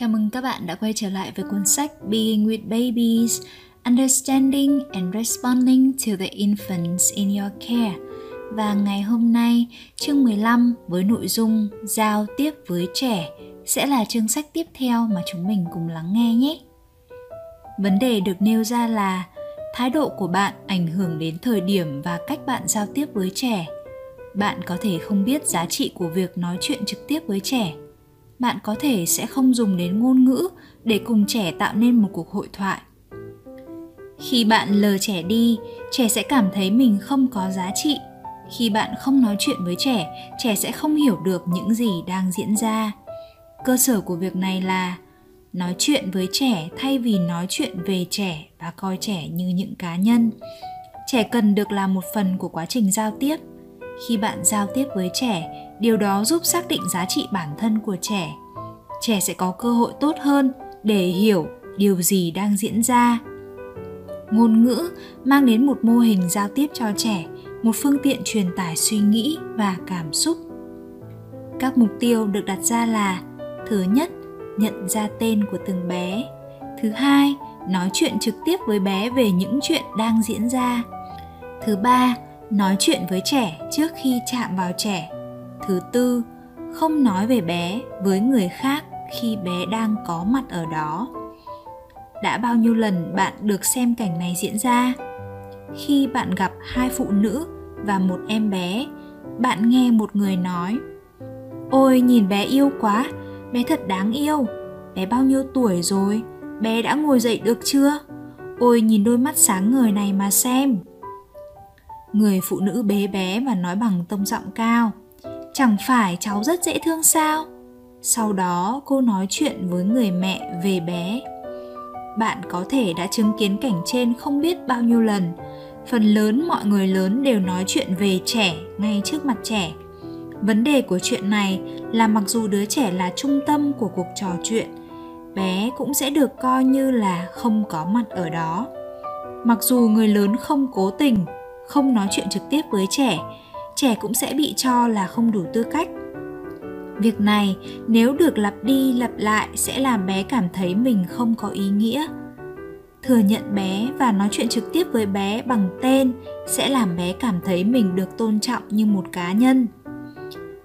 Chào mừng các bạn đã quay trở lại với cuốn sách Being with Babies Understanding and Responding to the Infants in Your Care Và ngày hôm nay, chương 15 với nội dung Giao tiếp với trẻ sẽ là chương sách tiếp theo mà chúng mình cùng lắng nghe nhé. Vấn đề được nêu ra là thái độ của bạn ảnh hưởng đến thời điểm và cách bạn giao tiếp với trẻ. Bạn có thể không biết giá trị của việc nói chuyện trực tiếp với trẻ bạn có thể sẽ không dùng đến ngôn ngữ để cùng trẻ tạo nên một cuộc hội thoại. Khi bạn lờ trẻ đi, trẻ sẽ cảm thấy mình không có giá trị. Khi bạn không nói chuyện với trẻ trẻ sẽ không hiểu được những gì đang diễn ra. Cơ sở của việc này là nói chuyện với trẻ thay vì nói chuyện về trẻ và coi trẻ như những cá nhân. Trẻ cần được là một phần của quá trình giao tiếp khi bạn giao tiếp với trẻ, điều đó giúp xác định giá trị bản thân của trẻ. Trẻ sẽ có cơ hội tốt hơn để hiểu điều gì đang diễn ra. Ngôn ngữ mang đến một mô hình giao tiếp cho trẻ, một phương tiện truyền tải suy nghĩ và cảm xúc. Các mục tiêu được đặt ra là, thứ nhất, nhận ra tên của từng bé. Thứ hai, nói chuyện trực tiếp với bé về những chuyện đang diễn ra. Thứ ba nói chuyện với trẻ trước khi chạm vào trẻ. Thứ tư, không nói về bé với người khác khi bé đang có mặt ở đó. Đã bao nhiêu lần bạn được xem cảnh này diễn ra? Khi bạn gặp hai phụ nữ và một em bé, bạn nghe một người nói, ôi, nhìn bé yêu quá, bé thật đáng yêu. Bé bao nhiêu tuổi rồi? Bé đã ngồi dậy được chưa? Ôi, nhìn đôi mắt sáng ngời này mà xem người phụ nữ bé bé và nói bằng tông giọng cao. Chẳng phải cháu rất dễ thương sao? Sau đó, cô nói chuyện với người mẹ về bé. Bạn có thể đã chứng kiến cảnh trên không biết bao nhiêu lần. Phần lớn mọi người lớn đều nói chuyện về trẻ ngay trước mặt trẻ. Vấn đề của chuyện này là mặc dù đứa trẻ là trung tâm của cuộc trò chuyện, bé cũng sẽ được coi như là không có mặt ở đó. Mặc dù người lớn không cố tình không nói chuyện trực tiếp với trẻ trẻ cũng sẽ bị cho là không đủ tư cách. Việc này, nếu được lặp đi lặp lại sẽ làm bé cảm thấy mình không có ý nghĩa. Thừa nhận bé và nói chuyện trực tiếp với bé bằng tên sẽ làm bé cảm thấy mình được tôn trọng như một cá nhân.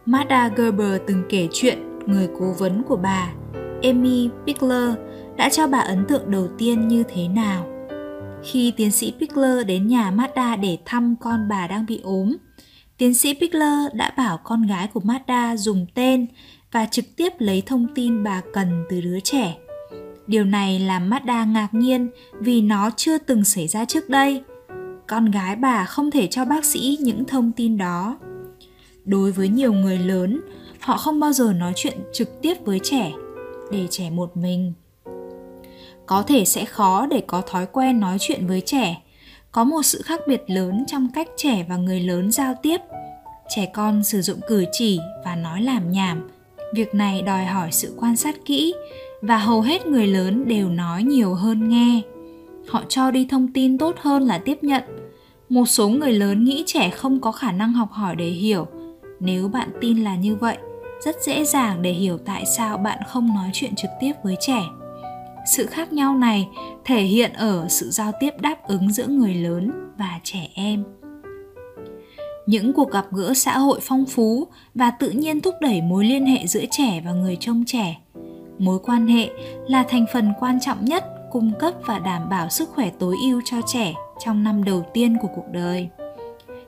Martha Gerber từng kể chuyện người cố vấn của bà Amy Pickler đã cho bà ấn tượng đầu tiên như thế nào? Khi tiến sĩ Pickler đến nhà Mazda để thăm con bà đang bị ốm Tiến sĩ Pickler đã bảo con gái của Mazda dùng tên và trực tiếp lấy thông tin bà cần từ đứa trẻ. Điều này làm Mazda ngạc nhiên vì nó chưa từng xảy ra trước đây. Con gái bà không thể cho bác sĩ những thông tin đó. Đối với nhiều người lớn, họ không bao giờ nói chuyện trực tiếp với trẻ, để trẻ một mình. Có thể sẽ khó để có thói quen nói chuyện với trẻ. Có một sự khác biệt lớn trong cách trẻ và người lớn giao tiếp. Trẻ con sử dụng cử chỉ và nói làm nhảm. Việc này đòi hỏi sự quan sát kỹ và hầu hết người lớn đều nói nhiều hơn nghe. Họ cho đi thông tin tốt hơn là tiếp nhận. Một số người lớn nghĩ trẻ không có khả năng học hỏi để hiểu. Nếu bạn tin là như vậy, rất dễ dàng để hiểu tại sao bạn không nói chuyện trực tiếp với trẻ sự khác nhau này thể hiện ở sự giao tiếp đáp ứng giữa người lớn và trẻ em. Những cuộc gặp gỡ xã hội phong phú và tự nhiên thúc đẩy mối liên hệ giữa trẻ và người trông trẻ. Mối quan hệ là thành phần quan trọng nhất cung cấp và đảm bảo sức khỏe tối ưu cho trẻ trong năm đầu tiên của cuộc đời.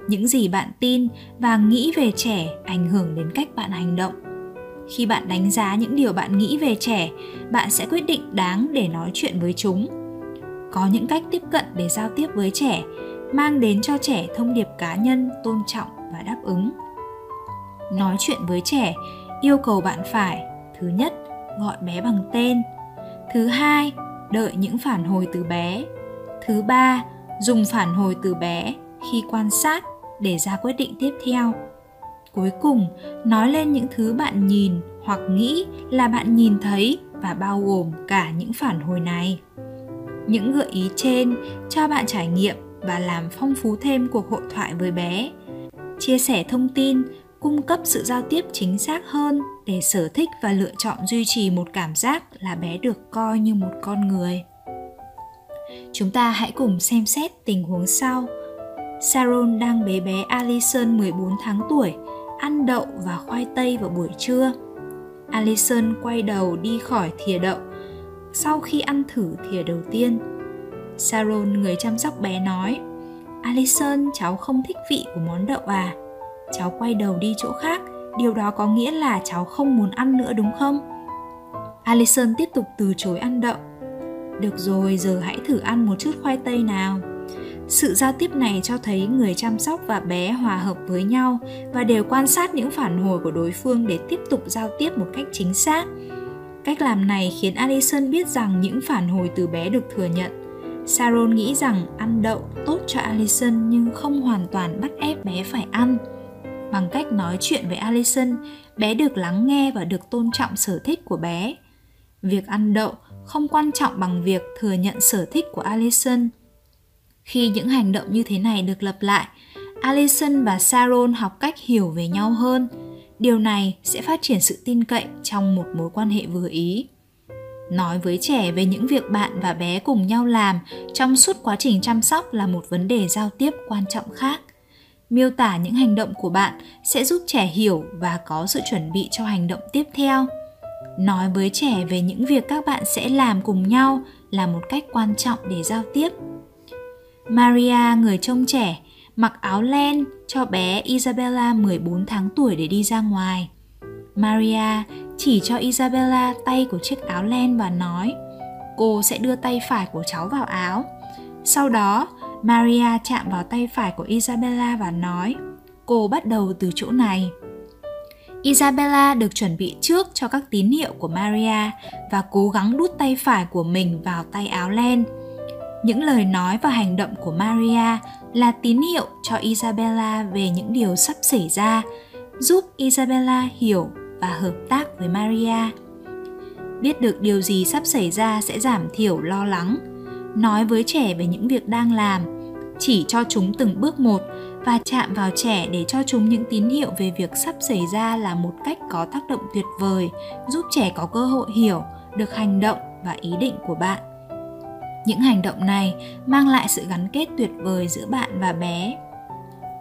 Những gì bạn tin và nghĩ về trẻ ảnh hưởng đến cách bạn hành động khi bạn đánh giá những điều bạn nghĩ về trẻ, bạn sẽ quyết định đáng để nói chuyện với chúng. Có những cách tiếp cận để giao tiếp với trẻ, mang đến cho trẻ thông điệp cá nhân, tôn trọng và đáp ứng. Nói chuyện với trẻ, yêu cầu bạn phải, thứ nhất, gọi bé bằng tên. Thứ hai, đợi những phản hồi từ bé. Thứ ba, dùng phản hồi từ bé khi quan sát để ra quyết định tiếp theo cuối cùng nói lên những thứ bạn nhìn hoặc nghĩ là bạn nhìn thấy và bao gồm cả những phản hồi này những gợi ý trên cho bạn trải nghiệm và làm phong phú thêm cuộc hội thoại với bé chia sẻ thông tin cung cấp sự giao tiếp chính xác hơn để sở thích và lựa chọn duy trì một cảm giác là bé được coi như một con người. Chúng ta hãy cùng xem xét tình huống sau. Sharon đang bế bé Alison 14 tháng tuổi, ăn đậu và khoai tây vào buổi trưa. Alison quay đầu đi khỏi thìa đậu sau khi ăn thử thìa đầu tiên. Sharon, người chăm sóc bé nói, Alison, cháu không thích vị của món đậu à? Cháu quay đầu đi chỗ khác, điều đó có nghĩa là cháu không muốn ăn nữa đúng không? Alison tiếp tục từ chối ăn đậu. Được rồi, giờ hãy thử ăn một chút khoai tây nào. Sự giao tiếp này cho thấy người chăm sóc và bé hòa hợp với nhau và đều quan sát những phản hồi của đối phương để tiếp tục giao tiếp một cách chính xác. Cách làm này khiến Alison biết rằng những phản hồi từ bé được thừa nhận. Sharon nghĩ rằng ăn đậu tốt cho Alison nhưng không hoàn toàn bắt ép bé phải ăn. Bằng cách nói chuyện với Alison, bé được lắng nghe và được tôn trọng sở thích của bé. Việc ăn đậu không quan trọng bằng việc thừa nhận sở thích của Alison. Khi những hành động như thế này được lặp lại, Alison và Sharon học cách hiểu về nhau hơn. Điều này sẽ phát triển sự tin cậy trong một mối quan hệ vừa ý. Nói với trẻ về những việc bạn và bé cùng nhau làm trong suốt quá trình chăm sóc là một vấn đề giao tiếp quan trọng khác. Miêu tả những hành động của bạn sẽ giúp trẻ hiểu và có sự chuẩn bị cho hành động tiếp theo. Nói với trẻ về những việc các bạn sẽ làm cùng nhau là một cách quan trọng để giao tiếp Maria, người trông trẻ, mặc áo len cho bé Isabella 14 tháng tuổi để đi ra ngoài. Maria chỉ cho Isabella tay của chiếc áo len và nói cô sẽ đưa tay phải của cháu vào áo. Sau đó, Maria chạm vào tay phải của Isabella và nói cô bắt đầu từ chỗ này. Isabella được chuẩn bị trước cho các tín hiệu của Maria và cố gắng đút tay phải của mình vào tay áo len những lời nói và hành động của Maria là tín hiệu cho Isabella về những điều sắp xảy ra, giúp Isabella hiểu và hợp tác với Maria. Biết được điều gì sắp xảy ra sẽ giảm thiểu lo lắng. Nói với trẻ về những việc đang làm, chỉ cho chúng từng bước một và chạm vào trẻ để cho chúng những tín hiệu về việc sắp xảy ra là một cách có tác động tuyệt vời, giúp trẻ có cơ hội hiểu được hành động và ý định của bạn những hành động này mang lại sự gắn kết tuyệt vời giữa bạn và bé.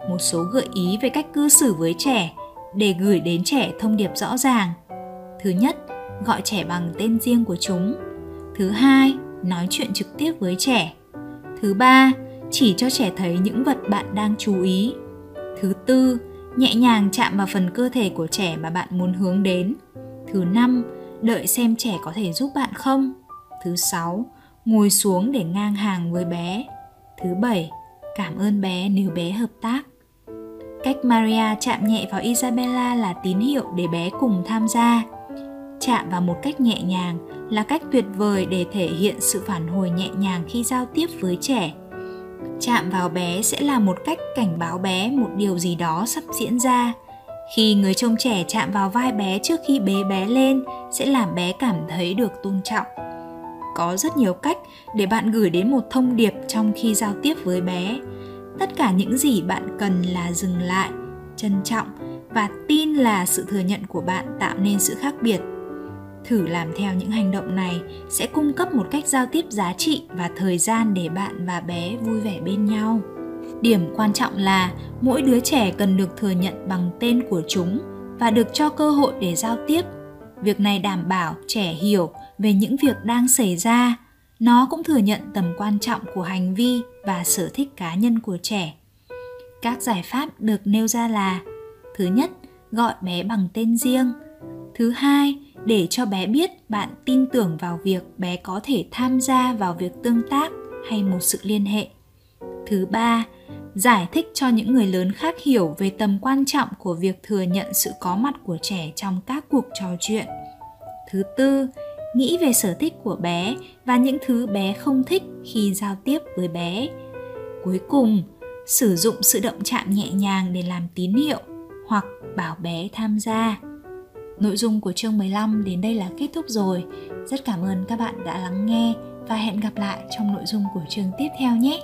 Một số gợi ý về cách cư xử với trẻ để gửi đến trẻ thông điệp rõ ràng. Thứ nhất, gọi trẻ bằng tên riêng của chúng. Thứ hai, nói chuyện trực tiếp với trẻ. Thứ ba, chỉ cho trẻ thấy những vật bạn đang chú ý. Thứ tư, nhẹ nhàng chạm vào phần cơ thể của trẻ mà bạn muốn hướng đến. Thứ năm, đợi xem trẻ có thể giúp bạn không. Thứ sáu ngồi xuống để ngang hàng với bé. Thứ bảy, cảm ơn bé nếu bé hợp tác. Cách Maria chạm nhẹ vào Isabella là tín hiệu để bé cùng tham gia. Chạm vào một cách nhẹ nhàng là cách tuyệt vời để thể hiện sự phản hồi nhẹ nhàng khi giao tiếp với trẻ. Chạm vào bé sẽ là một cách cảnh báo bé một điều gì đó sắp diễn ra. Khi người trông trẻ chạm vào vai bé trước khi bế bé lên sẽ làm bé cảm thấy được tôn trọng có rất nhiều cách để bạn gửi đến một thông điệp trong khi giao tiếp với bé. Tất cả những gì bạn cần là dừng lại, trân trọng và tin là sự thừa nhận của bạn tạo nên sự khác biệt. Thử làm theo những hành động này sẽ cung cấp một cách giao tiếp giá trị và thời gian để bạn và bé vui vẻ bên nhau. Điểm quan trọng là mỗi đứa trẻ cần được thừa nhận bằng tên của chúng và được cho cơ hội để giao tiếp việc này đảm bảo trẻ hiểu về những việc đang xảy ra. Nó cũng thừa nhận tầm quan trọng của hành vi và sở thích cá nhân của trẻ. Các giải pháp được nêu ra là, thứ nhất, gọi bé bằng tên riêng. Thứ hai, để cho bé biết bạn tin tưởng vào việc bé có thể tham gia vào việc tương tác hay một sự liên hệ. Thứ ba giải thích cho những người lớn khác hiểu về tầm quan trọng của việc thừa nhận sự có mặt của trẻ trong các cuộc trò chuyện thứ tư, nghĩ về sở thích của bé và những thứ bé không thích khi giao tiếp với bé cuối cùng, sử dụng sự động chạm nhẹ nhàng để làm tín hiệu hoặc bảo bé tham gia Nội dung của chương 15 đến đây là kết thúc rồi. Rất cảm ơn các bạn đã lắng nghe và hẹn gặp lại trong nội dung của chương tiếp theo nhé.